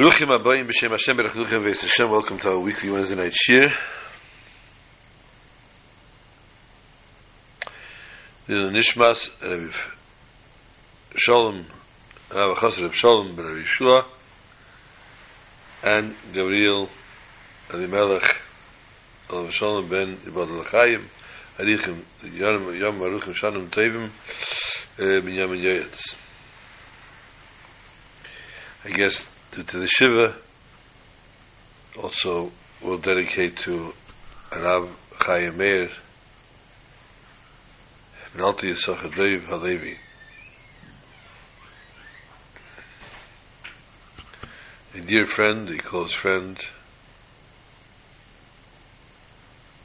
Baruchim Abayim B'Shem Hashem Berach Luchem V'Es Hashem. Welcome to our weekly Wednesday night shir. This is Nishmas Rav Shalom Rav Chasr Rav Shalom Ben Rav Yeshua and Gabriel Elimelech Rav Shalom Ben Ibad L'Chaim Arichim Yom Baruchim Shanum Tevim eh, Ben Yom Yoyetz. I guess to, to the Shiva. Also will dedicate to Rav Chaim Meir Benalti Yisach Dev Halevi. A dear friend, a close friend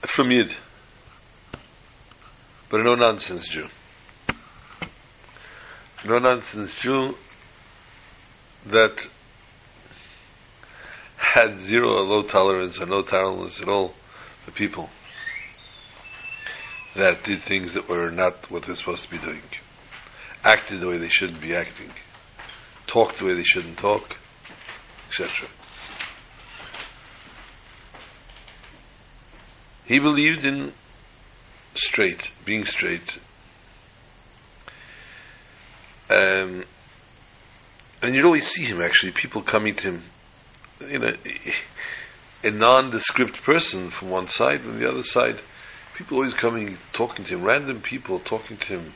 from Yid. But a no-nonsense Jew. No-nonsense Jew that had zero or low tolerance or no tolerance at all for people that did things that were not what they're supposed to be doing, acted the way they shouldn't be acting, talked the way they shouldn't talk, etc. He believed in straight, being straight. Um, and you'd always see him actually, people coming to him you know, a nondescript person from one side, from the other side, people always coming, talking to him, random people talking to him,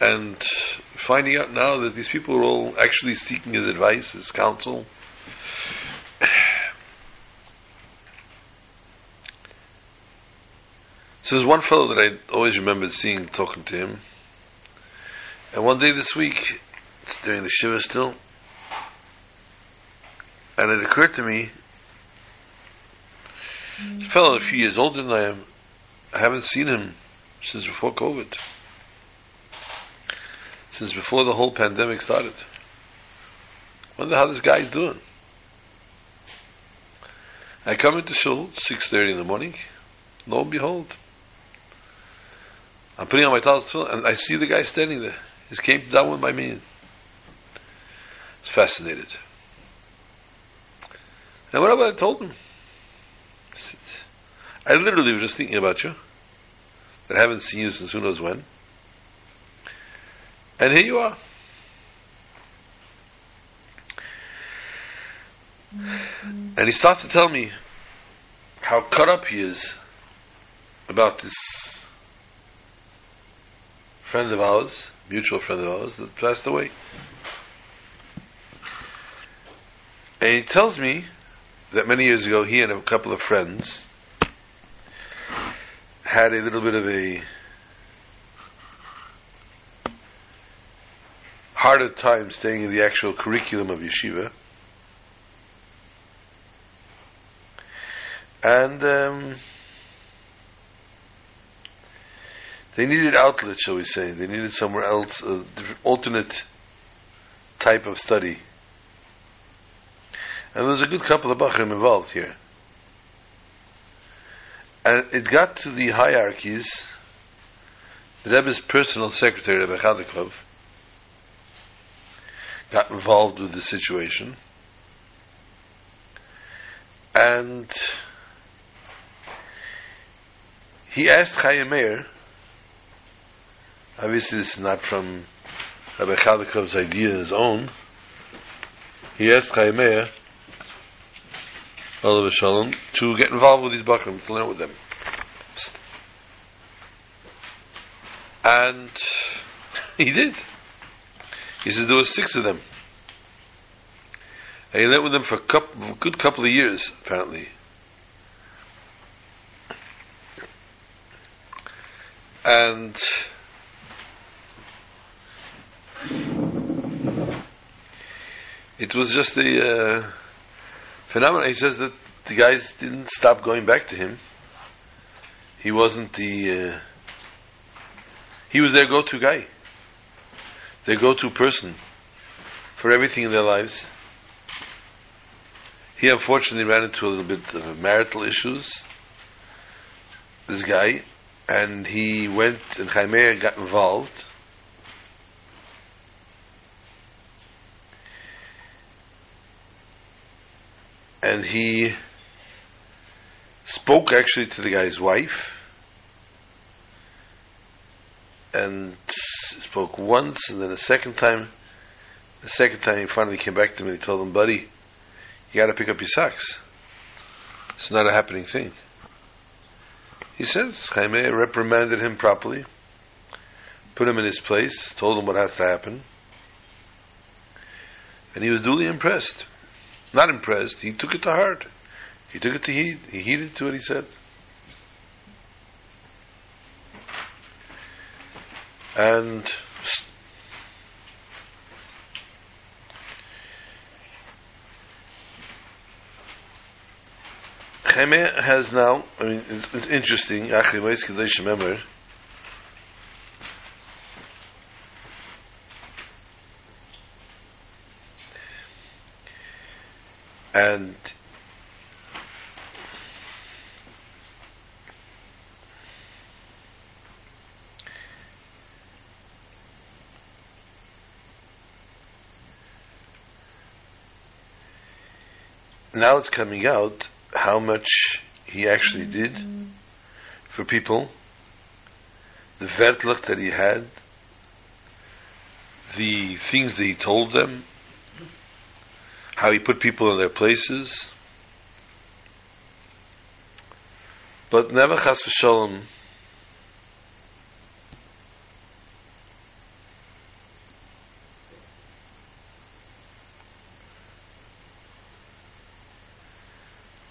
and finding out now that these people are all actually seeking his advice, his counsel. So there's one fellow that I always remembered seeing, talking to him, and one day this week, during the Shiva still, and it occurred to me, a fellow a few years older than I am, I haven't seen him since before COVID. Since before the whole pandemic started. Wonder how this guy's doing. I come into shul, 6.30 in the morning, lo and behold, I'm putting on my towel and I see the guy standing there. He's came down with my man. I was fascinated. And what I told him? I literally was just thinking about you. That I haven't seen you since who knows when. And here you are. And he starts to tell me how cut up he is about this friend of ours, mutual friend of ours, that passed away. And he tells me that many years ago he and a couple of friends had a little bit of a harder time staying in the actual curriculum of yeshiva. And um, they needed outlet, shall we say. They needed somewhere else, a different, alternate type of study. And there's a good couple of Bachrim involved here. And it got to the hierarchies. The Rebbe's personal secretary, Rebbe Chodakov, got involved with the situation. And he asked Chaim Meir, obviously this is not from Rebbe Chodakov's idea his own, he asked Chaim Meir, To get involved with these Bakrim, to learn with them. And he did. He says there were six of them. And he lived with them for a, couple, for a good couple of years, apparently. And it was just a uh, phenomenon. He says that the guys didn't stop going back to him. He wasn't the. Uh, he was their go-to guy, their go-to person for everything in their lives. He unfortunately ran into a little bit of marital issues. This guy, and he went and Chaimea got involved. And he spoke actually to the guy's wife and spoke once and then a second time. The second time he finally came back to me and he told him buddy you got to pick up your socks. It's not a happening thing he says Jaime reprimanded him properly put him in his place told him what has to happen. And he was duly impressed not impressed he took it to heart he took it to heed. He heeded to what he said. And Cheme has now, I mean, it's, it's interesting, Achri Mois Kadesh and now it's coming out how much he actually did for people, the vertluch that he had, the things that he told them, how he put people in their places. But never chas v'sholem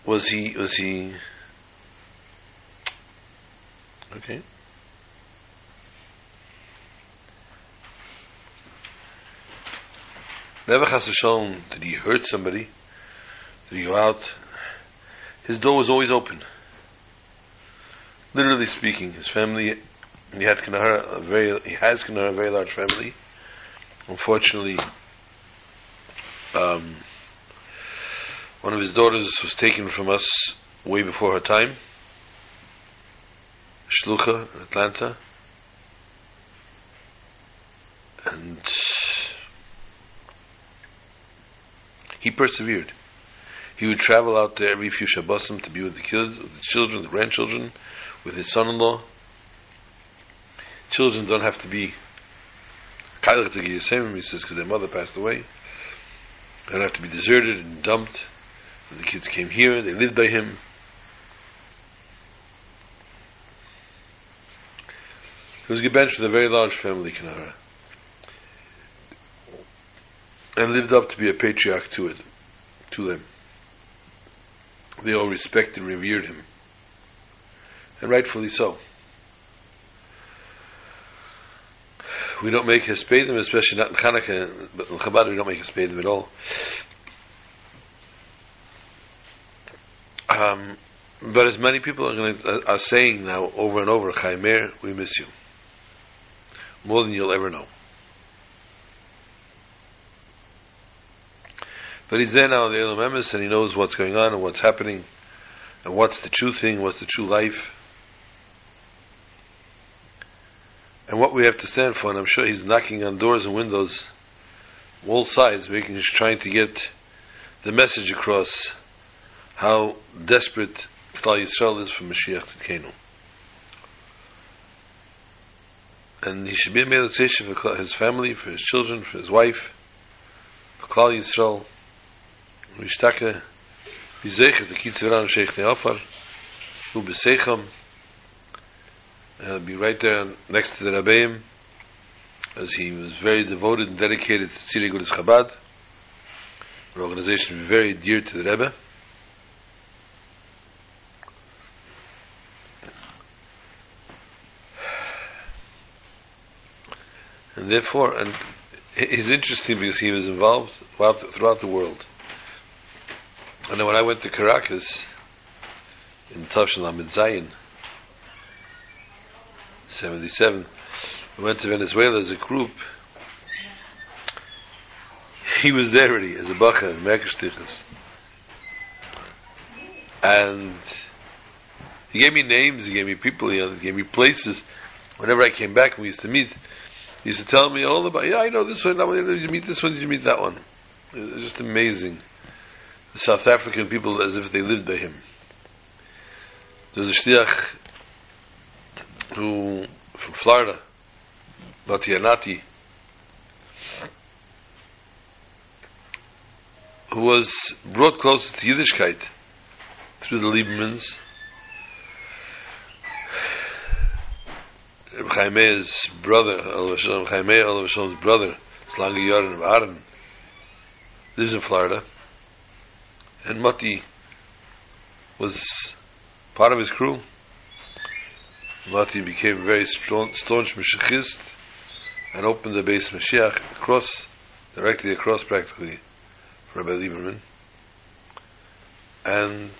was he was he okay never has to show did he hurt somebody did he go out his door was always open literally speaking his family he had a very he has a very large family unfortunately um one of his daughters was taken from us way before her time. Shlucha Atlanta. And he persevered. He would travel out there every few Shabbosim to be with the kids, with the children, the grandchildren, with his son-in-law. Children don't have to be Kailach to he says, because their mother passed away. They don't have to be deserted and dumped. The kids came here, they lived by him. He was gebenched with a very large family, Kanara. And lived up to be a patriarch to it, to them. They all respected and revered him. And rightfully so. We don't make Hespedim, especially not in Hanukkah, but in Chabad we don't make Hespedim at all. Um, but as many people are, to, are saying now over and over, Chaimer, we miss you. More than you'll ever know. But he's there now in the Elam Emes and he knows what's going on and what's happening and what's the true thing, what's the true life. And what we have to stand for, and I'm sure he's knocking on doors and windows, all sides, making, trying to get the message across how desperate Klal Yisrael is for Mashiach Tzidkenu. And he should be a meditation for his family, for his children, for his wife, for Klal Yisrael. Vishtaka, Bizech, the Kitzviran Sheikh Neafar, who Besecham, and I'll be right there next to the Rabbeim, as he was very devoted and dedicated to Tziri Gudas Chabad, an organization very dear to the Rebbe. And therefore, and it's interesting because he was involved throughout the world. And then when I went to Caracas in Tafshan Lamed Zayin, 77, we went to Venezuela as a group. He was there already as a bacha in Merkestichas. And he gave me names, he gave me people, he gave me places. Whenever I came back, we used to meet. He used to tell me all about, yeah, I know this one, that one, did you meet this one, did you meet that one? It was just amazing. South African people as if they lived by him. There's a shliach who, from Florida, Mati Anati, who was brought closer to Yiddishkeit through the Liebermans. Reb Chaime's brother, Reb Chaimeh Olavashom's brother, Slangi Yorin of Aaron, lives in Florida. And Mati was part of his crew. Mati became very strong, staunch Mashiachist and opened the base Mashiach across, directly across practically Rabbi Lieberman. And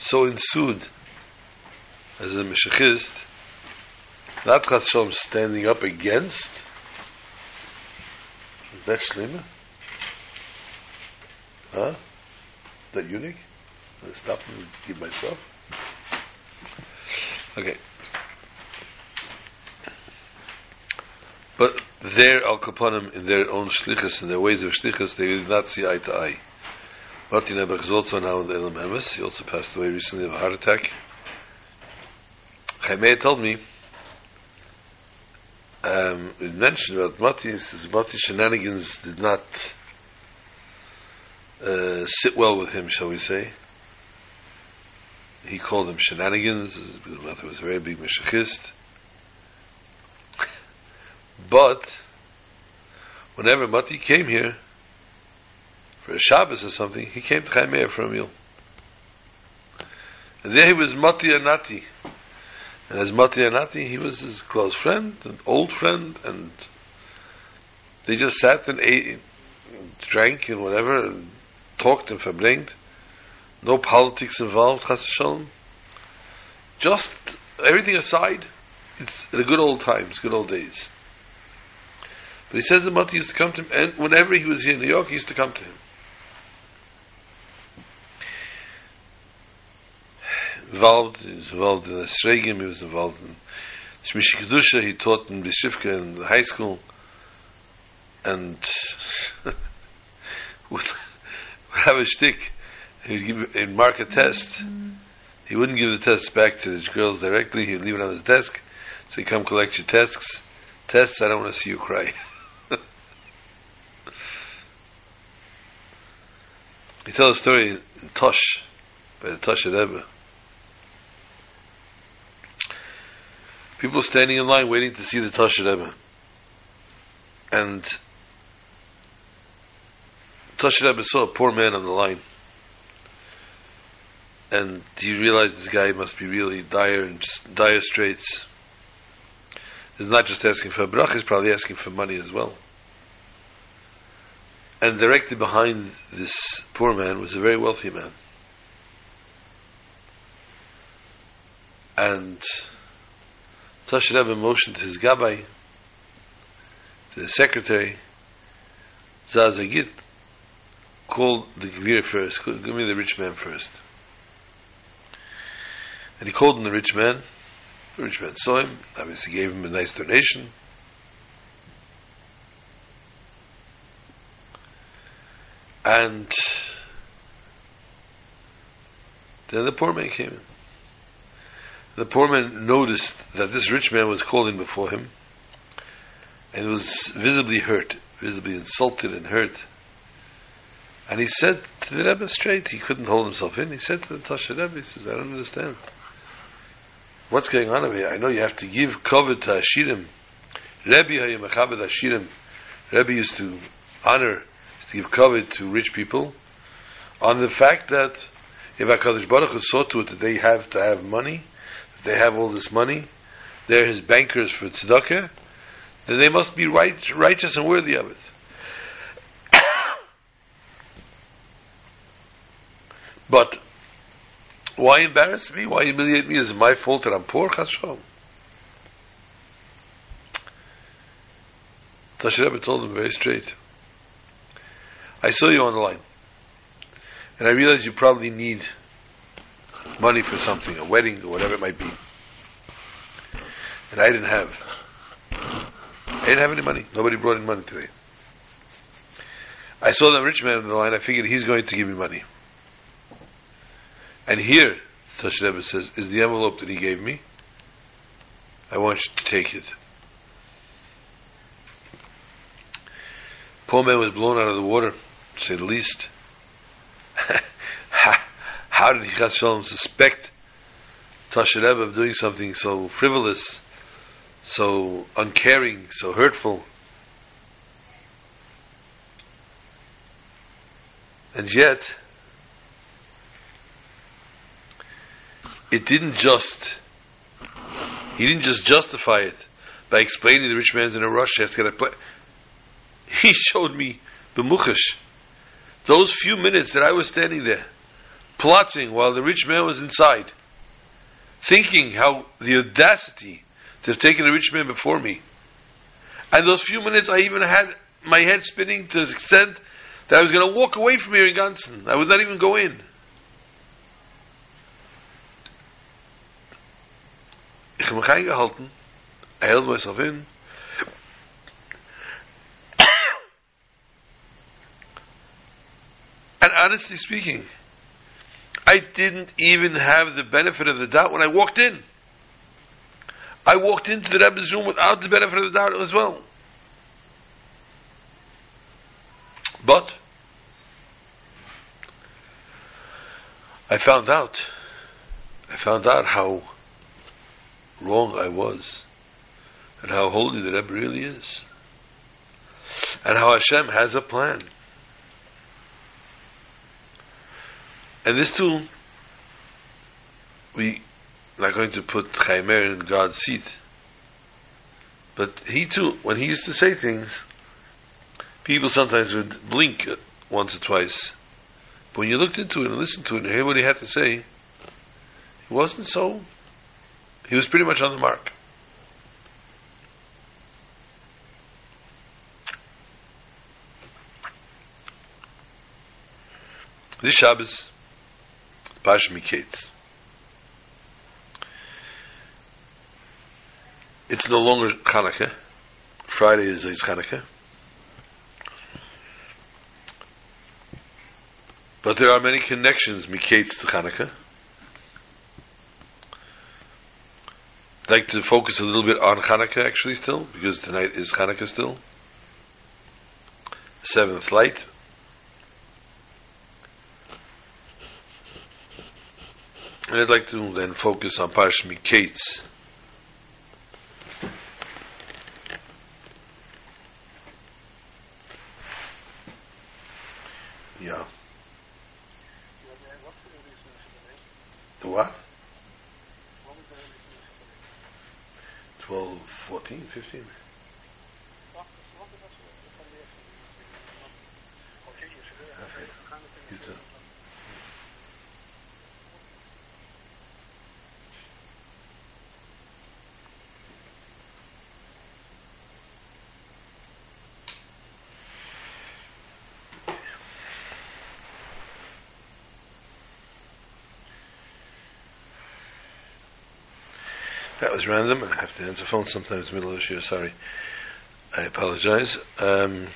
so ensued as a Meshachist, not Chas Shalom standing up against is that Shlema? Huh? That unique? i stop and give myself. Okay. But their Al Kapanim, in their own shlichus, in their ways of shlichus, they did not see eye to eye. Martin Eber is also now in the Elam. He also passed away recently of a heart attack. Chaimei told me, um, he mentioned about Mati, he says Mati shenanigans did not uh, sit well with him, shall we say. He called them shenanigans, Mati was a very big Meshachist. But whenever Mati came here for a Shabbos or something, he came to Chaim for a meal. And there he was Mati Anati. And as Mati Anati, he was his close friend, an old friend, and they just sat and ate, and drank and whatever, and talked and verbringt. No politics involved, chas shalom. Just everything aside, it's the good old times, good old days. But he says that Mati used to come to him, and whenever he was here in New York, he used to come to him. Involved, he was involved in the Sregim, he was involved in Shmishi Kedusha, he taught in Beis Rivkah in the high school, and would, have a shtick, he would give, he'd mark a test, mm-hmm. he wouldn't give the test back to the girls directly, he'd leave it on his desk, say, come collect your tests, tests, I don't want to see you cry. He tells a story in Tosh, by the Tosh Rebbe. People standing in line waiting to see the Tosh Rebbe. And Rebbe saw a poor man on the line. And he realized this guy must be really dire and dire straits. He's not just asking for a brach, he's probably asking for money as well. And directly behind this poor man was a very wealthy man. And Tosh Rebbe motioned his gabbai, to the secretary, Zazagit, called the Gvir first, give me the rich man first. And he called him the rich man. The rich man saw him, obviously gave him a nice donation. And then the poor man came in. The poor man noticed that this rich man was calling before him and was visibly hurt, visibly insulted and hurt. And he said to the Rebbe straight, he couldn't hold himself in. He said to the Tasha Rebbe, he says, I don't understand. What's going on over here? I know you have to give cover to Ashirim. Rebbe Hayamachabed Ashirim. Rebbe used to honor to give cover to rich people on the fact that if HaKadosh Baruch Hu saw to it that they have to have money, that they have all this money, they're his bankers for tzedakah, then they must be right, righteous and worthy of it. But why embarrass me? Why humiliate me? Is it my fault that I'm poor? Chashom. Tasher told him very straight. I saw you on the line. And I realized you probably need money for something, a wedding or whatever it might be. And I didn't have. I didn't have any money. Nobody brought in money today. I saw that rich man on the line, I figured he's going to give me money. And here, Tashleba says, is the envelope that he gave me. I want you to take it. Poor man was blown out of the water, to say the least. How did Chas Shalom suspect Tashleba of doing something so frivolous, so uncaring, so hurtful? And yet, it didn't just, he didn't just justify it by explaining the rich man's in a rush, he has to get a play. He showed me the muchash. Those few minutes that I was standing there, plotting while the rich man was inside, thinking how the audacity to have taken the rich man before me. And those few minutes I even had my head spinning to the extent that I was going to walk away from here in Gansen. I would not even go in. Ich habe mich eingehalten. I held myself in. and honestly speaking, I didn't even have the benefit of the doubt when I walked in. I walked into the Rebbe's room without the benefit of the doubt as well. But I found out, I found out how wrong I was, and how holy the Rebbe really is, and how Hashem has a plan. And this too, we are not going to put Chaimer in God's seat. But he too, when he used to say things, people sometimes would blink once or twice. But when you looked into it and listened to it and heard what he had to say, it wasn't so. He was pretty much on the mark. This Shabbos, Pash Miketz. It's no longer Hanukkah. Friday is, is Hanukkah. But there are many connections, Miketz to Hanukkah. I'd like to focus a little bit on Hanukkah actually still, because tonight is Hanukkah still. Seventh light. And I'd like to then focus on Parsh Miketz. Yeah. The what? 12, 14, 15? You too. That was random. I have to answer the phone sometimes middle of the show. Sorry. I apologize. Um,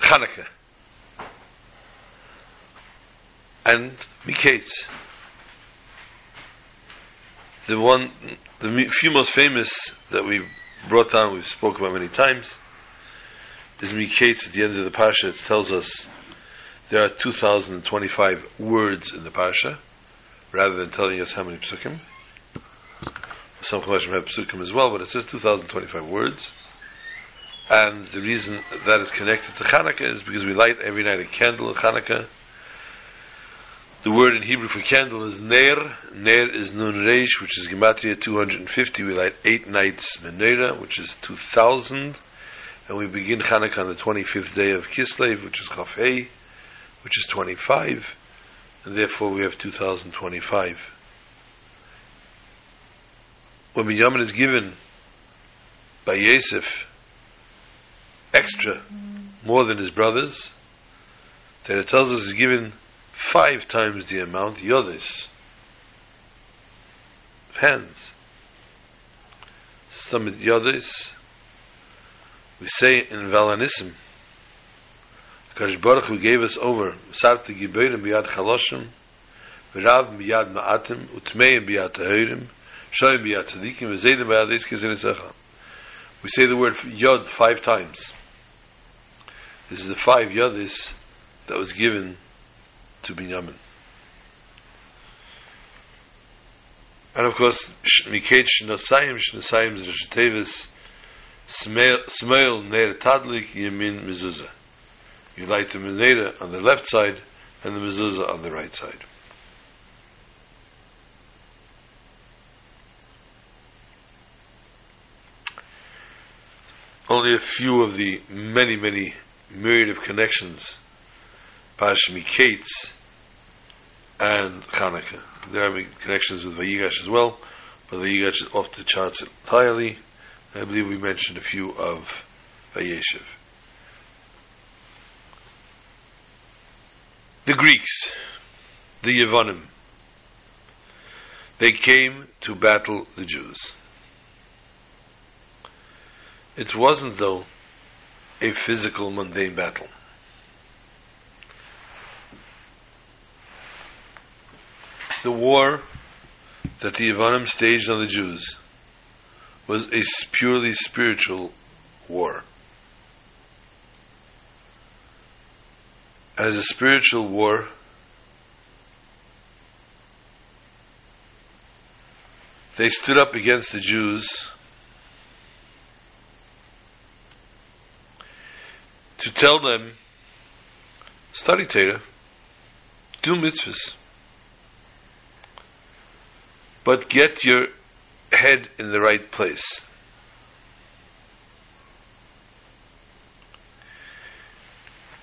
Hanukkah and Miketz. The one, the few most famous that we brought down, we've spoke about many times, is Miketz at the end of the Pasha. It tells us there are 2,025 words in the Parsha, rather than telling us how many psukim. Some Chumashim have psukim as well, but it says 2,025 words. And the reason that is connected to Hanukkah is because we light every night a candle in Hanukkah. The word in Hebrew for candle is Ner. Ner is Nun Reish, which is Gematria 250. We light eight nights Menorah, which is 2,000. And we begin Hanukkah on the 25th day of Kislev, which is Chafei which is 25, and therefore we have 2025. When Binyamin is given by Yosef extra, more than his brothers, then it tells us he's given five times the amount, Yodes, hands. Stamit Yodis, we say in Valanism, Kadosh Baruch Hu gave us over, Sarti Giberim biyad Chaloshim, V'rav biyad Ma'atim, Utmeim Shoyim Tzadikim. We say the word Yod five times. This is the five Yodis that was given to Binyamin. And of course, Miket Shnosayim, Shnosayim Zrishtevis, Smeil Ner Tadlik, Yemin Mezuzah. You light the Menorah on the left side and the Mezuzah on the right side. Only a few of the many, many myriad of connections, Pashmi Kates and Hanukkah. There are connections with Vayigash as well, but Vayigash is off the charts entirely. I believe we mentioned a few of Vayeshev. The Greeks, the Yevonim, they came to battle the Jews. It wasn't, though, a physical, mundane battle. The war that the Yevonim staged on the Jews was a purely spiritual war. As a spiritual war, they stood up against the Jews to tell them, study Torah, do mitzvahs, but get your head in the right place.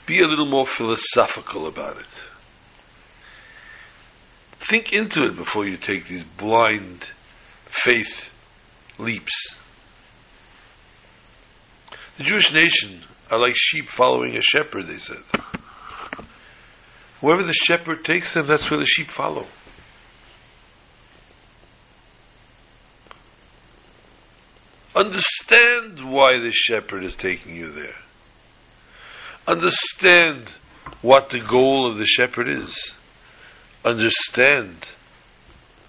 Be a little more philosophical about it. Think into it before you take these blind faith leaps. The Jewish nation are like sheep following a shepherd, they said. Wherever the shepherd takes them, that's where the sheep follow. Understand why the shepherd is taking you there. Understand what the goal of the shepherd is. Understand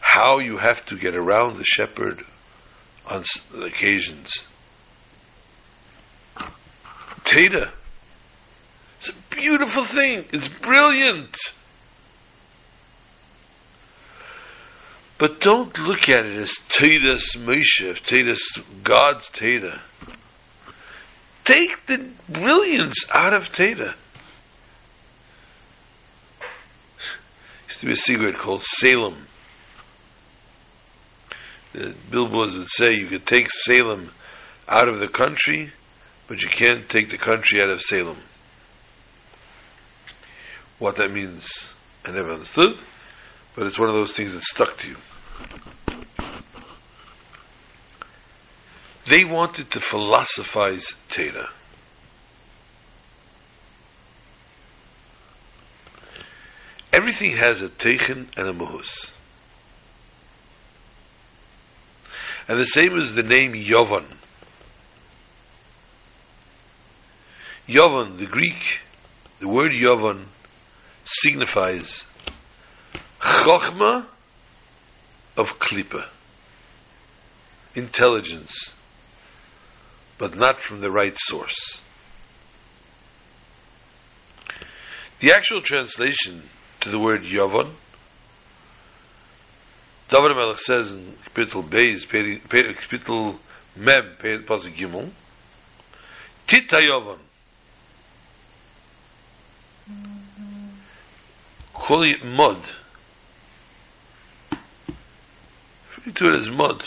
how you have to get around the shepherd on occasions. Teda. It's a beautiful thing. It's brilliant. But don't look at it as Tadas Moshe, Tadas God's Teda. Take the brilliance out of Teda. Used to be a cigarette called Salem. The billboards would say you could take Salem out of the country, but you can't take the country out of Salem. What that means, I never understood, but it's one of those things that stuck to you. They wanted to philosophize Teda. Everything has a Techen and a Mahus. And the same as the name Yovan. Yovan, the Greek, the word Yovan signifies Chochma of Klippa. Intelligence but not from the right source. The actual translation to the word Yavon, David Melech says in Kapitel Beis, Kapitel Mem, Pasuk Gimel, Tita Yavon. Call it mud. Refer to it as mud.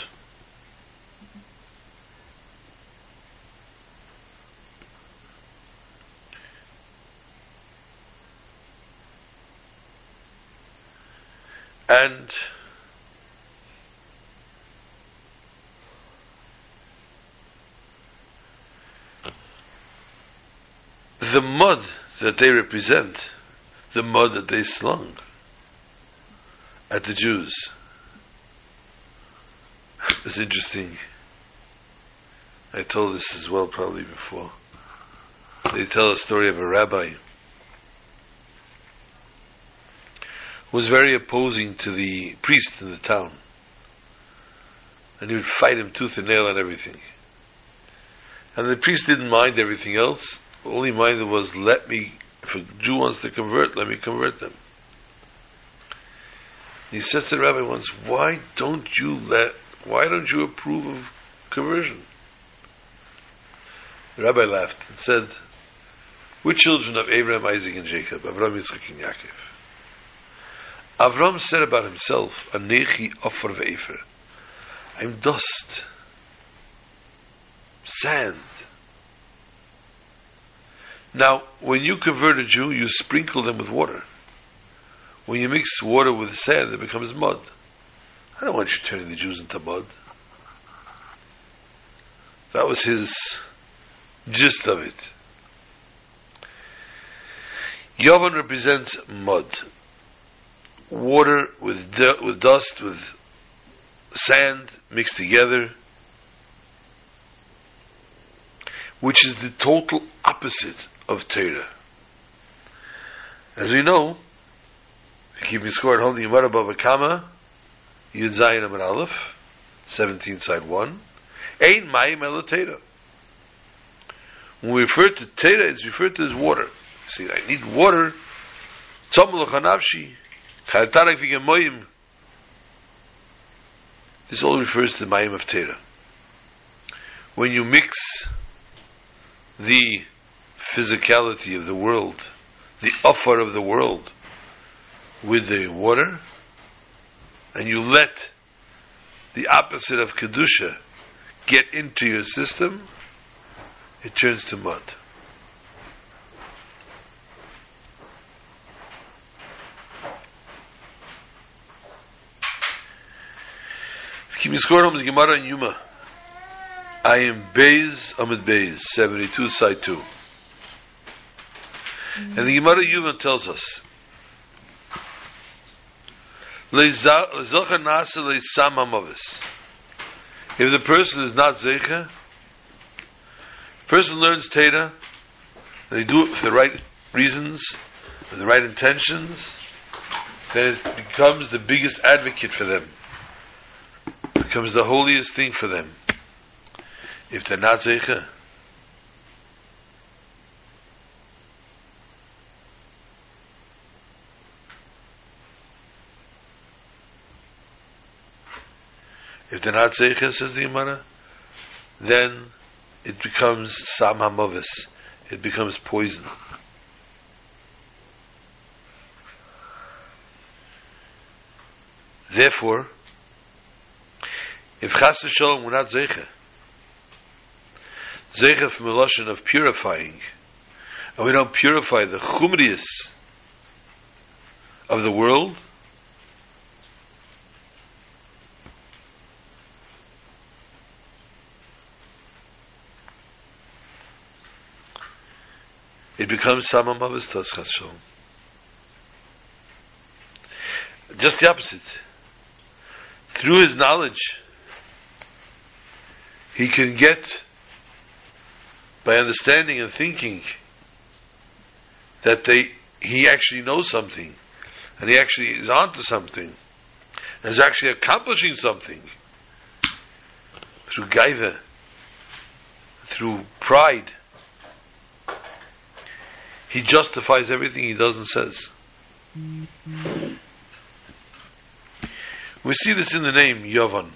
And the mud that they represent, the mud that they slung at the Jews. It's interesting. I told this as well probably before. They tell a story of a rabbi who was very opposing to the priest in the town. And he would fight him tooth and nail on everything. And the priest didn't mind everything else. All he minded was, let me, if a Jew wants to convert, let me convert them. He said to the rabbi once, why don't you let, why don't you approve of conversion? The rabbi laughed and said, we're children of Abraham, Isaac, and Jacob, Avram, Yitzchak, and Yaakov. Avram said about himself, Anechi offer ve'efer. I'm dust, sand. Now, when you convert a Jew, you sprinkle them with water. When you mix water with sand, it becomes mud. I don't want you turning the Jews into mud. That was his gist of it. Yavan represents mud. Water with, with dust, with sand mixed together, which is the total opposite of Torah. As we know, keep me score at home, the Yomara Bava Kama, Yud Zayin Amar Aleph, 17 side 1, Ein Mayim Elo Torah. When we refer to Torah, it's referred to as water. See, I need water, Tzom L'chanavshi, Chayatarak V'gemoyim, this all refers to the Mayim of Torah. When you mix the physicality of the world, the offer of the world, with the water, and you let the opposite of Kedusha get into your system, it turns to mud. Me score homes Gemara and Yuma. I am Beis Amid Beis, 72 side 2. And the Gemara Yuma tells us nasa. If the person is not zecha, person learns Teda, they do it for the right reasons, with the right intentions, then it becomes the biggest advocate for them. Becomes the holiest thing for them. If they're not zecha, If they're not Zeicha, says the Gemara, then it becomes Sam HaMavis. It becomes poison. Therefore, if Chas Shalom we're not Zeicha, Zeicha from a Lashon of purifying, and we don't purify the Chumrius of the world, it becomes Samam Avistas Chashom. Just the opposite. Through his knowledge, he can get, by understanding and thinking, that they, he actually knows something, and he actually is onto something, and is actually accomplishing something through gaiva, through pride he justifies everything he does and says. Mm-hmm. We see this in the name Yavan.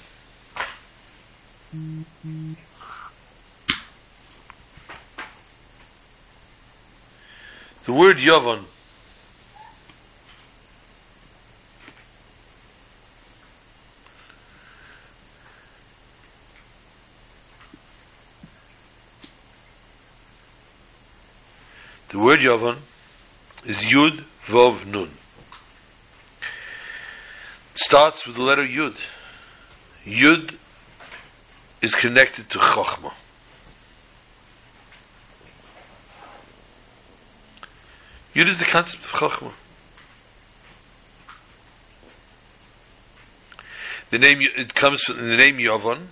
The word Yavan The word Yavan is Yud Vov Nun. It starts with the letter Yud. Yud is connected to Chochmah. Yud is the concept of Chochmah. The name it comes from the name Yavan.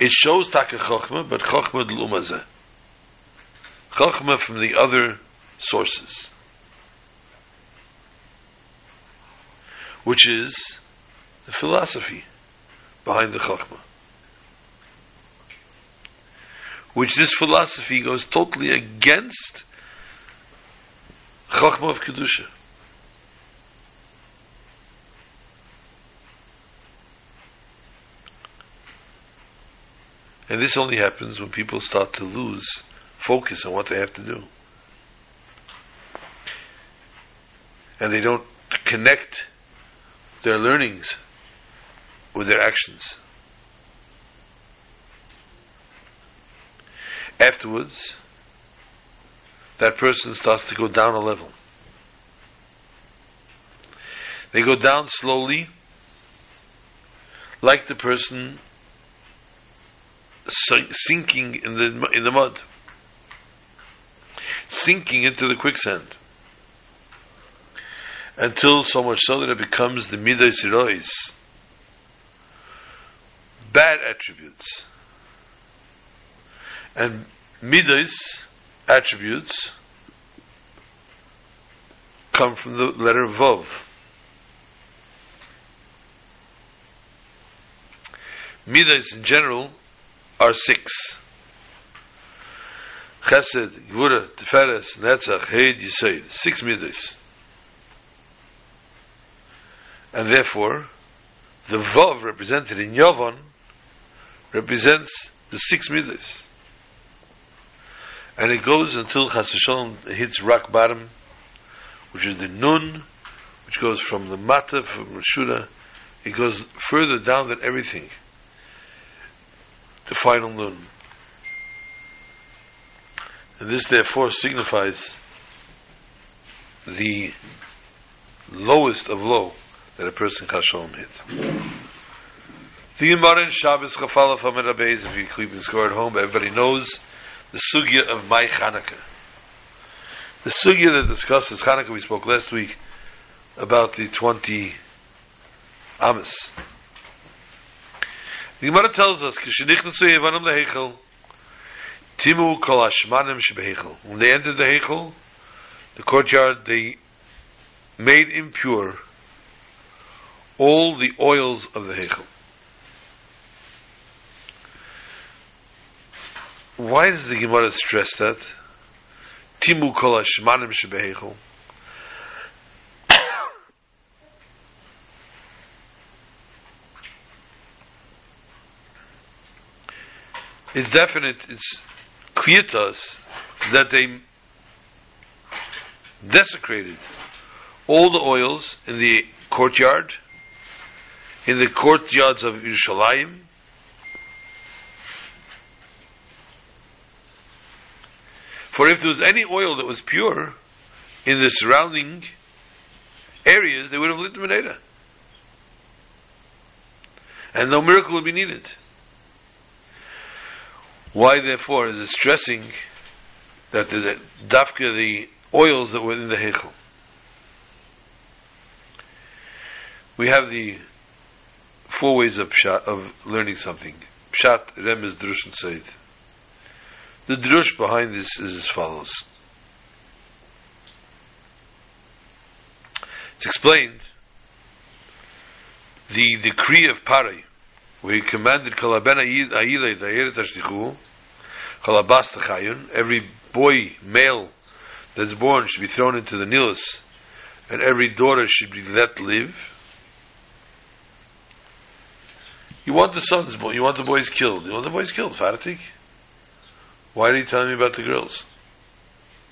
it shows taka chokhmah, but chokhmah d'lumazeh. Chokhmah from the other sources. Which is the philosophy behind the chokhmah. Which this philosophy goes totally against chokhmah of kedusha. And this only happens when people start to lose focus on what they have to do. And they don't connect their learnings with their actions. Afterwards, that person starts to go down a level. They go down slowly, like the person sinking in the in the mud, sinking into the quicksand, until so much so that it becomes the midas bad attributes, and midas attributes come from the letter vav. Midas in general are six. Chesed, Gvura, Tiferes, Netzach, Hod, Yesod. Six midas. And therefore, the Vav represented in Yavon represents the six midas. And it goes until Chas hits rock bottom, which is the Nun, which goes from the Mata, from Rashuda, it goes further down than everything the final nun. And this therefore signifies the lowest of low that a person can shalom hit. The Gemara in Shabbos Chafala from Beis, if you keep the score at home, everybody knows the sugya of my Chanukah. The sugya that discusses Chanukah, we spoke last week about the 20 Amos. The Gemara tells us, "Kishnichnu Yevanim lehechel, timu kol hashmanim shebehechel." When they entered the hechel, the courtyard, they made impure all the oils of the hechel. Why does the Gemara stress that? Timu kol hashmanim it's definite, it's clear to us that they desecrated all the oils in the courtyard, in the courtyards of Yerushalayim, For if there was any oil that was pure in the surrounding areas, they would have lit the Menorah. And no miracle would be needed. Why, therefore, is it stressing that the, dafka, the oils that were in the hechel? We have the four ways of pshat, of learning something. Pshat, Remez, Drush, and Sod. The drush behind this is as follows. It's explained the decree of Parai where he commanded Kalabena Ayile Dayeret Ashtichu, Kalabas Chayun, every boy, male that's born should be thrown into the Nilus, and every daughter should be let live. You want the sons, you want the boys killed. You want the boys killed, Faratik? Why are you telling me about the girls?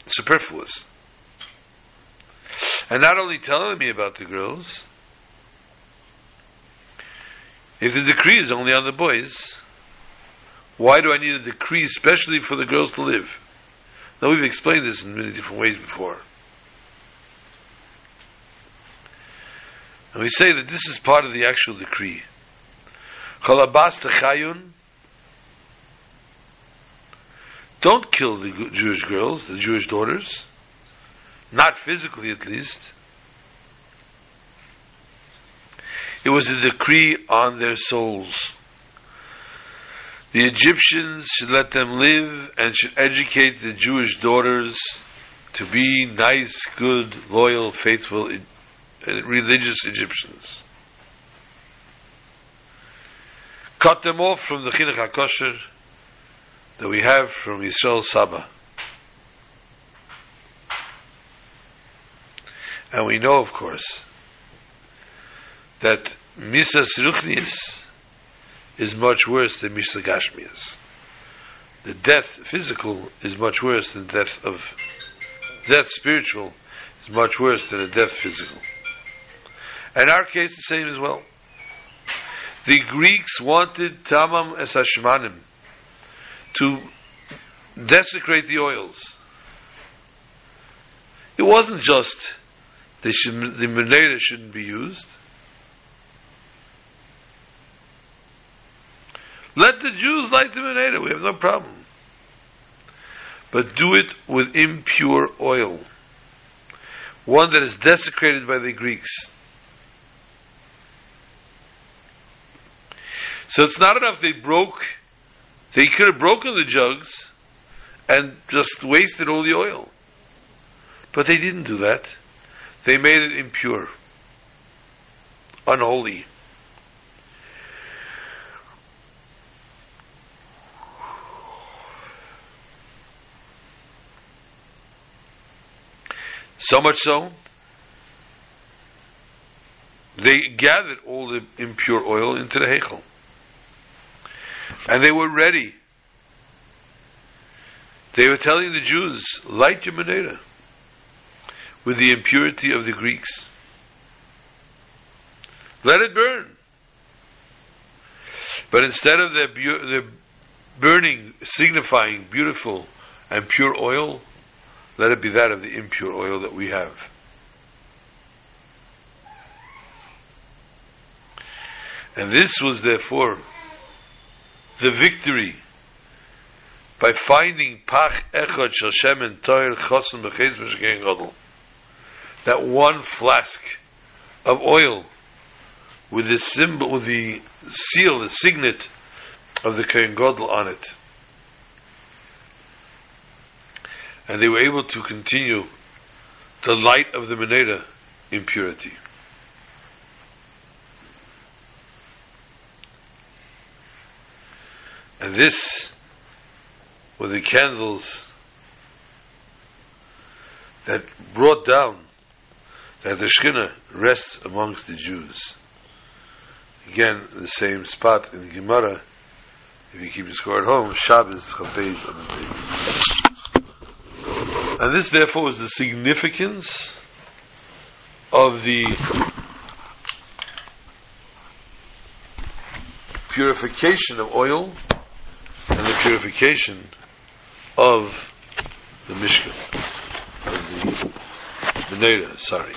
It's superfluous. And not only telling me about the girls, if the decree is only on the boys, why do I need a decree especially for the girls to live? Now we've explained this in many different ways before. And we say that this is part of the actual decree. Chalabas techayun. Don't kill the Jewish girls, the Jewish daughters. Not physically at least. It was a decree on their souls. The Egyptians should let them live and should educate the Jewish daughters to be nice, good, loyal, faithful, uh, religious Egyptians. Cut them off from the Chinuch HaKosher that we have from Yisrael Saba. And we know, of course, that Misas Ruchnius is much worse than Misa Gashmias. The death physical is much worse than death of death spiritual is much worse than a death physical. In our case, the same as well. The Greeks wanted Tamam es Hashmanim to desecrate the oils. It wasn't just they should, the Menorah shouldn't be used. Let the Jews light the Menorah, we have no problem. But do it with impure oil. One that is desecrated by the Greeks. So it's not enough they broke, they could have broken the jugs and just wasted all the oil. But they didn't do that. They made it impure, unholy. So much so, they gathered all the impure oil into the Heichel. And they were ready. They were telling the Jews, light your menorah with the impurity of the Greeks. Let it burn. But instead of the, the burning signifying beautiful and pure oil, let it be that of the impure oil that we have. And this was therefore the victory by finding pach echad shel shemen toir chosim b'chez b'shgein gadol. That one flask of oil with the symbol, with the seal, the signet of the Kohen Gadol on it. And they were able to continue the light of the Menorah in purity. And this were the candles that brought down that the Shekhinah rests amongst the Jews. Again, the same spot in Gemara. If you keep score at home, Shabbos Chafez on the. And this, therefore, is the significance of the purification of oil the purification of the Mishkan, of the Menorah, sorry.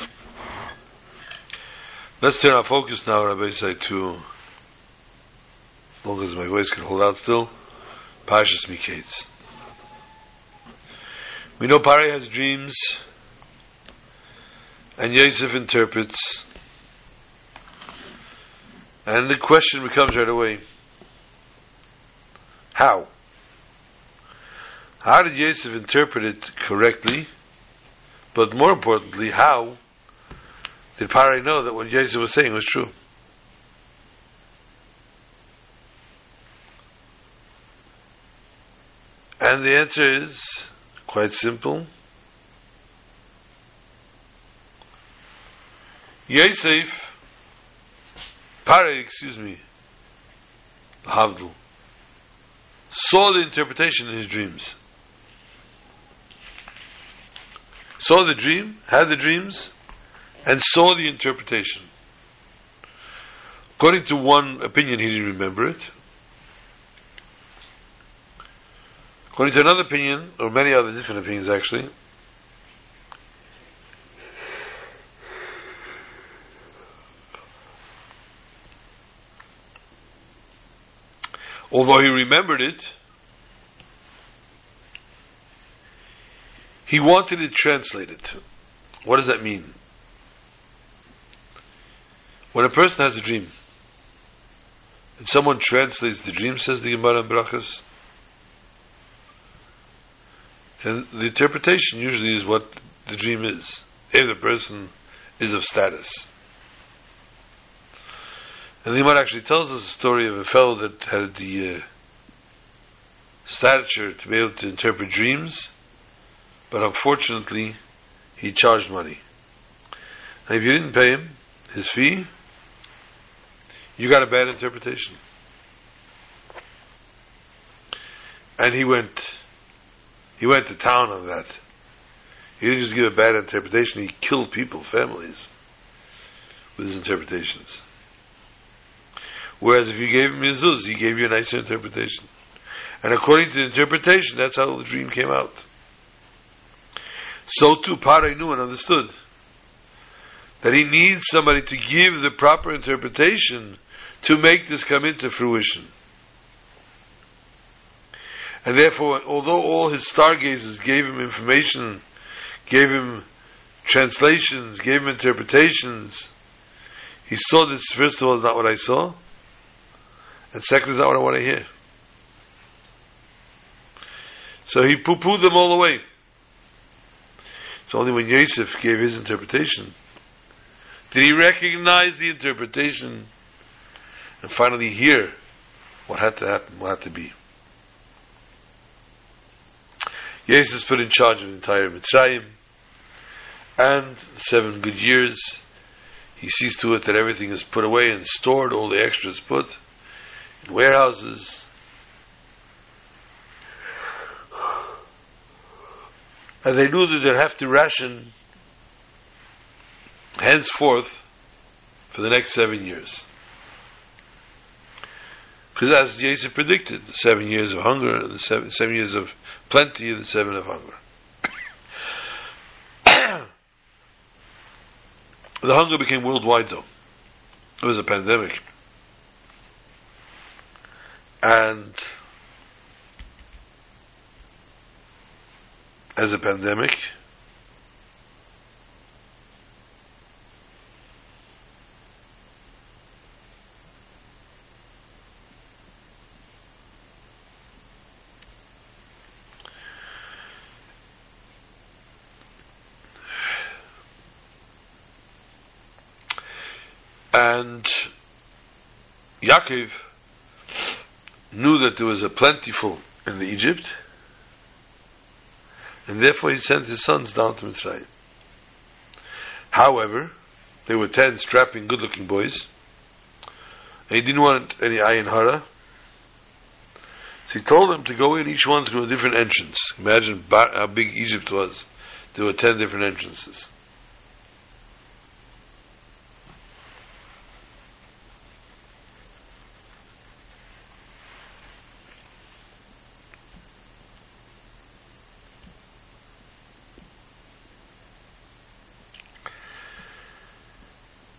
Let's turn our focus now, Rabbi say, to, as long as my voice can hold out still, Parshas Miketz. We know Pari has dreams, and Yosef interprets, and the question becomes right away, how? How did Yosef interpret it correctly? But more importantly, how did Pari know that what Yosef was saying was true? And the answer is quite simple. Yosef, Pari, excuse me, Havdul, saw the interpretation in his dreams. Saw the dream, had the dreams, and saw the interpretation. According to one opinion, he didn't remember it. According to another opinion, or many other different opinions actually, although he remembered it, he wanted it translated. What does that mean? When a person has a dream, And someone translates the dream, says the Gemara in Brachas. And the interpretation usually is what the dream is, if the person is of status. And the Gemara actually tells us a story of a fellow that had the uh, stature to be able to interpret dreams, but unfortunately, he charged money. And if you didn't pay him his fee, you got a bad interpretation. And he went, he went to town on that. He didn't just give a bad interpretation, he killed people, families, with his interpretations. Whereas if you gave him Yezuz, he gave you a nicer interpretation. And according to the interpretation, that's how the dream came out. So too, Parai knew and understood that he needs somebody to give the proper interpretation to make this come into fruition. And therefore, although all his stargazers gave him information, gave him translations, gave him interpretations, he saw this, first of all, is not what I saw, and second, is not what I want to hear. So he poo-pooed them all away. It's only when Yosef gave his interpretation did he recognize the interpretation and finally hear what had to happen, what had to be. Yosef is put in charge of the entire Mitzrayim, and seven good years, he sees to it that everything is put away and stored, all the extras put warehouses. And they knew that they'd have to ration henceforth for the next seven years. Because as Yosef predicted, the seven years of hunger, and the seven, seven years of plenty, and the seven of hunger. the hunger became worldwide, though. It was a pandemic. And as a pandemic, And Yaakov knew that there was a plentiful in Egypt, and therefore he sent his sons down to Mitzrayim. However, they were ten strapping, good-looking boys, and he didn't want any ayin hara. So he told them to go in each one through a different entrance. Imagine how big Egypt was. There were ten different entrances.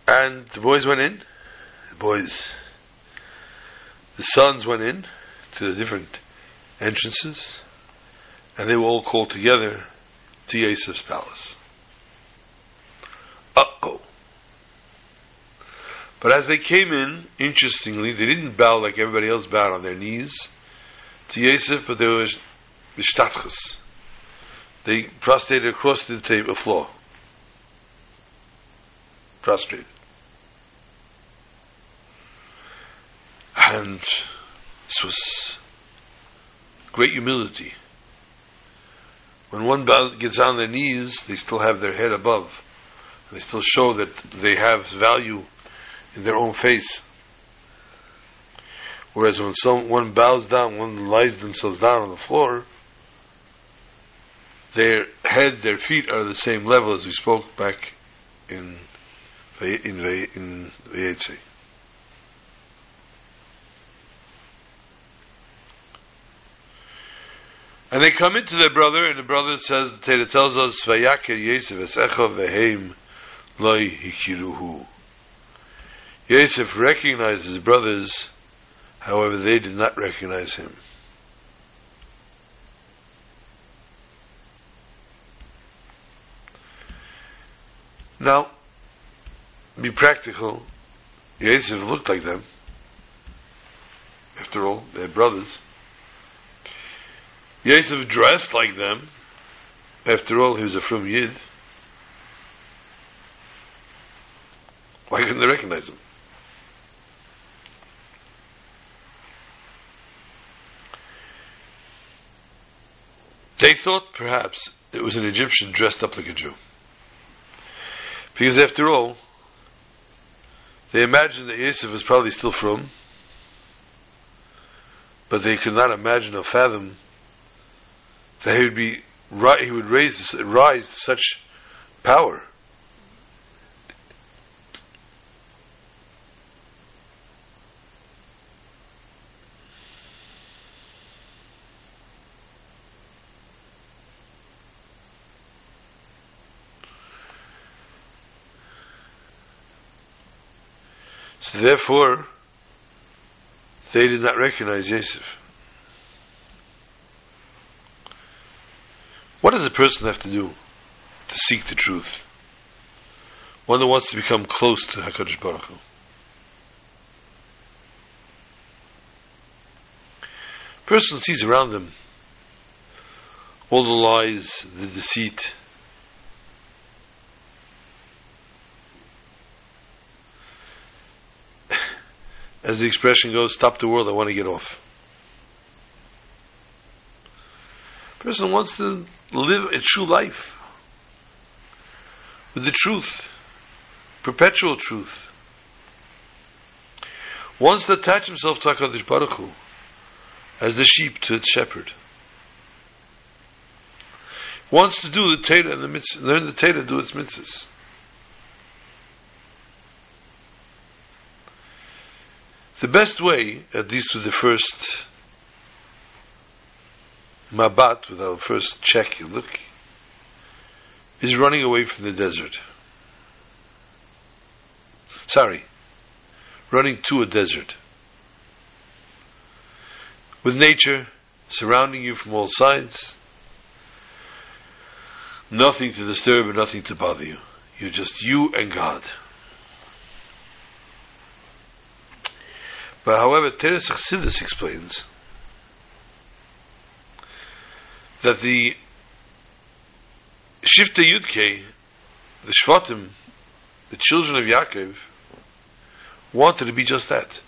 And the boys went in. The boys, the sons went in to the different entrances, and they were all called together to Yosef's palace. Uh oh. But as they came in, interestingly, they didn't bow like everybody else bowed on their knees to Yosef, but they were mishtachas. They prostrated across the table floor. Prostrated. And this was great humility. When one gets on their knees, they still have their head above. They still show that they have value in their own face. Whereas when someone bows down, one lies themselves down on the floor, their head, their feet are the same level as we spoke back in in in Vayetze. And they come into their brother, and the brother says, the Torah tells us, Vayakir Yosef esecha veheim loy hikiruhu. Yosef recognized his brothers, however they did not recognize him. Now, be practical, Yosef looked like them. After all, they're brothers. Yosef dressed like them. After all, he was a frum Yid. Why couldn't they recognize him? They thought perhaps it was an Egyptian dressed up like a Jew. Because after all, they imagined that Yosef was probably still frum, but they could not imagine or fathom that he would be he would raise rise to such power. So therefore, they did not recognize Yosef. What does a person have to do to seek the truth? One that wants to become close to HaKadosh Baruch Hu. Person sees around them all the lies, the deceit, as the expression goes, stop the world, I want to get off. Person wants to live a true life with the truth, perpetual truth. Wants to attach himself to HaKadosh Baruch Hu as the sheep to its shepherd. Wants to do the Torah and the mitzvah, learn the Torah, do its mitzvahs. The best way, at least with the first mabat, with our first check and look, is running away from the desert. Sorry, running to a desert. With nature surrounding you from all sides, nothing to disturb and nothing to bother you. You're just you and God. But however, Toras Chassidus explains that the Shifta Yudke, the Shvatim, the children of Yaakov, wanted to be just that.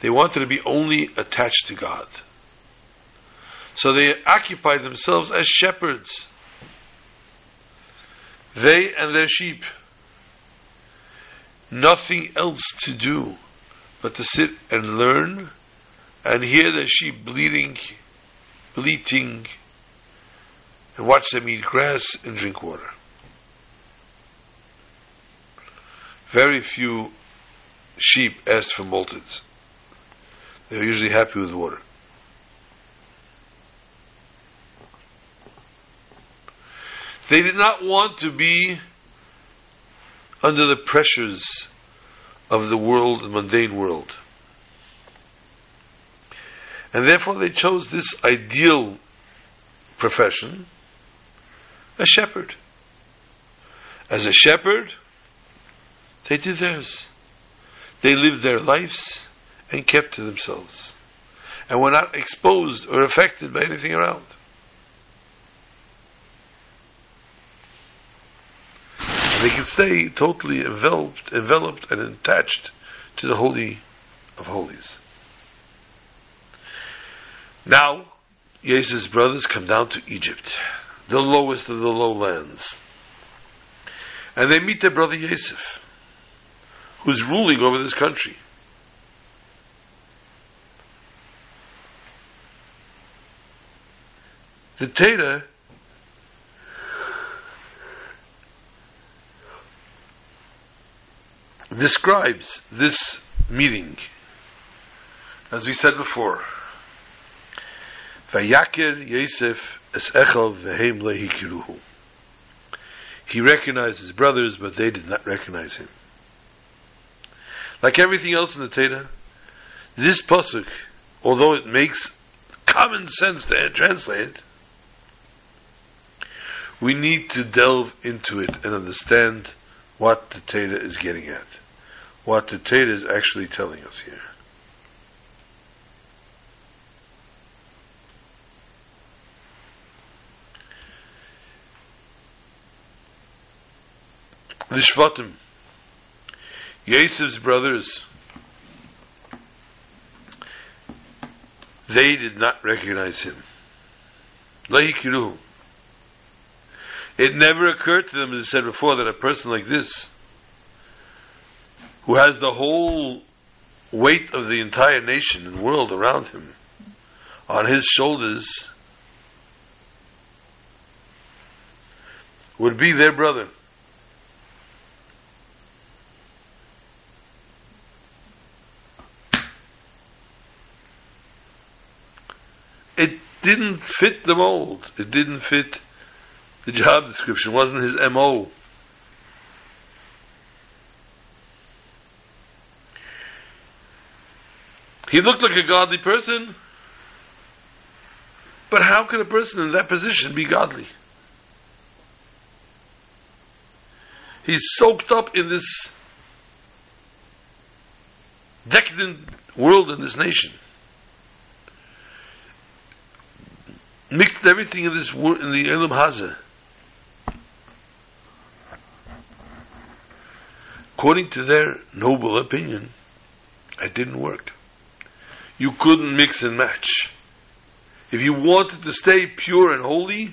They wanted to be only attached to God. So they occupied themselves as shepherds. They and their sheep. Nothing else to do but to sit and learn and hear the sheep bleating, bleating, and watch them eat grass and drink water. Very few sheep asked for malteds. They're usually happy with water. They did not want to be under the pressures of the world, the mundane world. And therefore they chose this ideal profession, a shepherd. As a shepherd, they did theirs. They lived their lives and kept to themselves. And were not exposed or affected by anything around. they could stay totally enveloped, enveloped and attached to the Holy of Holies. Now, Yosef's brothers come down to Egypt, the lowest of the lowlands. And they meet their brother Yosef, who's ruling over this country. The Torah describes this meeting, as we said before. Vayakir Yosef es Echel vehem lehikiruhu. He recognized his brothers, but they did not recognize him. Like everything else in the Torah, this pasuk, although it makes common sense to translate, we need to delve into it and understand what the Torah is getting at what the Torah is actually telling us here. The Shvatim, Yosef's brothers, they did not recognize him. It never occurred to them, as I said before, that a person like this, who has the whole weight of the entire nation and world around him on his shoulders, would be their brother. It didn't fit the mold. It didn't fit the job description. It wasn't his MO. He looked like a godly person. But how could a person in that position be godly? He's soaked up in this decadent world and this nation. Mixed everything in this world, in the Olam Hazeh. According to their noble opinion, it didn't work. You couldn't mix and match. If you wanted to stay pure and holy,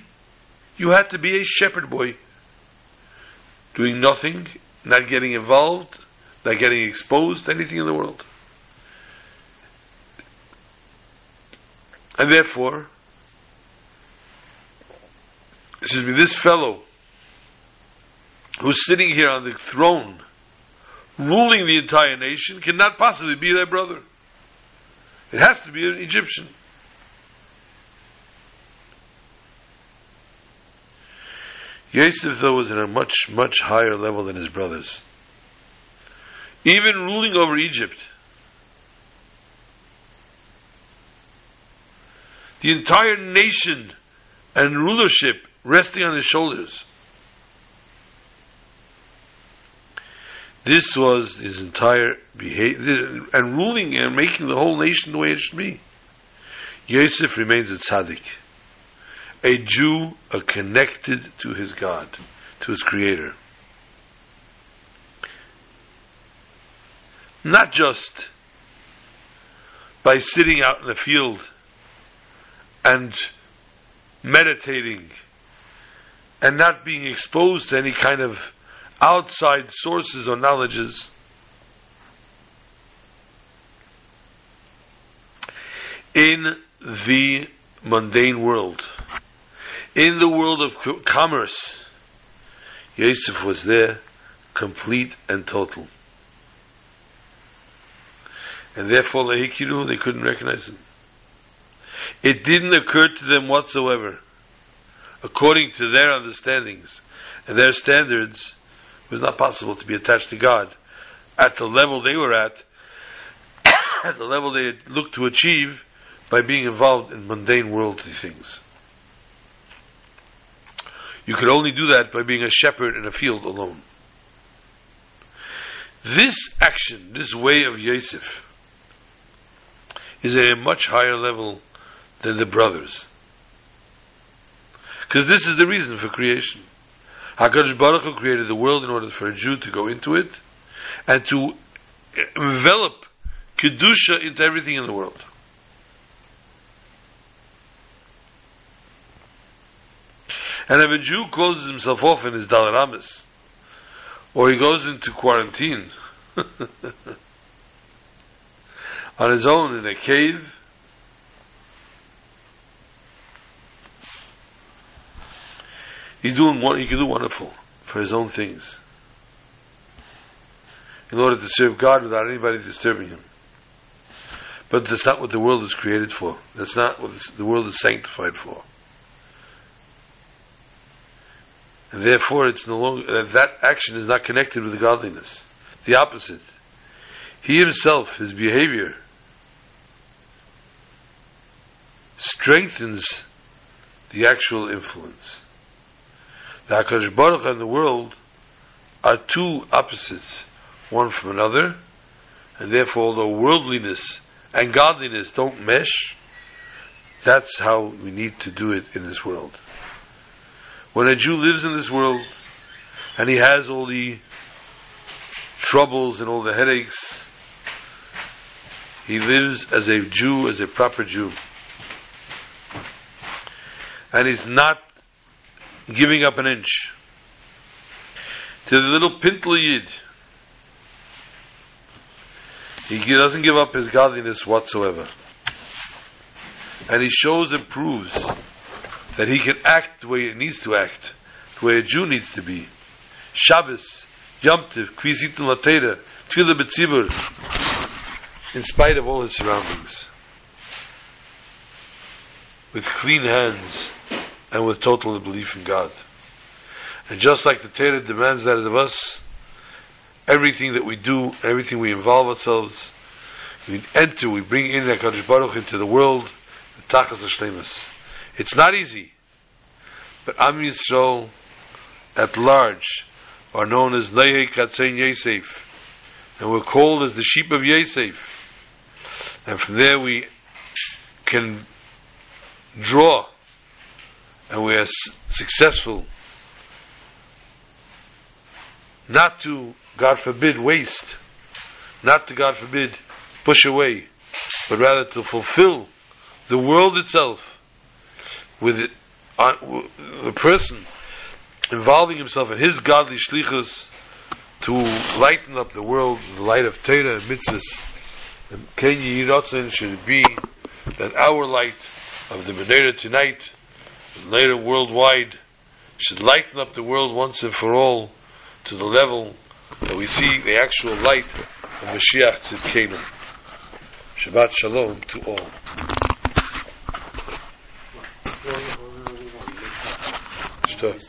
you had to be a shepherd boy doing nothing, not getting involved, not getting exposed to anything in the world. And therefore, excuse me, this fellow who's sitting here on the throne, ruling the entire nation, cannot possibly be their brother. It has to be an Egyptian. Yosef, though, was in a much, much higher level than his brothers. Even ruling over Egypt, the entire nation and rulership resting on his shoulders. This was his entire behavior, and ruling and making the whole nation the way it should be. Yosef remains a tzaddik a Jew are connected to his God, to his Creator. Not just by sitting out in the field and meditating and not being exposed to any kind of outside sources or knowledges. In the mundane world, in the world of commerce, Yosef was there, complete and total. And therefore, they couldn't recognize him. It didn't occur to them whatsoever, according to their understandings and their standards, it was not possible to be attached to God at the level they were at, at the level they looked to achieve by being involved in mundane worldly things. You could only do that by being a shepherd in a field alone. This action, this way of Yosef, is at a much higher level than the brothers. Because this is the reason for creation. HaKadosh Baruch Hu created the world in order for a Jew to go into it and to envelop Kedusha into everything in the world. And if a Jew closes himself off in his daled amos, or he goes into quarantine on his own in a cave, he's doing what he can do wonderful for his own things in order to serve God without anybody disturbing him. But that's not what the world is created for. That's not what the world is sanctified for. And therefore, it's no longer that action is not connected with godliness. The opposite. He himself, his behavior, strengthens the actual influence. The Hakadosh Baruch and the world are two opposites, one from another, and therefore, although worldliness and godliness don't mesh, that's how we need to do it in this world. When a Jew lives in this world, and he has all the troubles and all the headaches. He lives as a Jew, as a proper Jew. And he's not giving up an inch. To the little Pintl Yid, he doesn't give up his godliness whatsoever. And he shows and proves that he can act the way he needs to act, the way a Jew needs to be. Shabbos, Yom Tov, Kvizitun Latera, Tfilah in spite of all his surroundings. With clean hands and with total belief in God. And just like the Torah demands that of us, everything that we do, everything we involve ourselves, we enter, we bring in HaKadosh Baruch into the world, the Tachas HaShlemus. It's not easy, but Am Yisrael at large are known as Lehei Katzein Yosef, and we're called as the sheep of Yosef. And from there we can draw, and we are successful not to, God forbid, waste, not to, God forbid, push away, but rather to fulfill the world itself with it, uh, the person involving himself in his godly shlichus to lighten up the world in the light of Torah and mitzvahs. And Ken Yiratzen should be that our light of the Menorah tonight, later worldwide, should lighten up the world once and for all to the level that we see the actual light of Mashiach Tzidkenu. Shabbat Shalom to all. Что?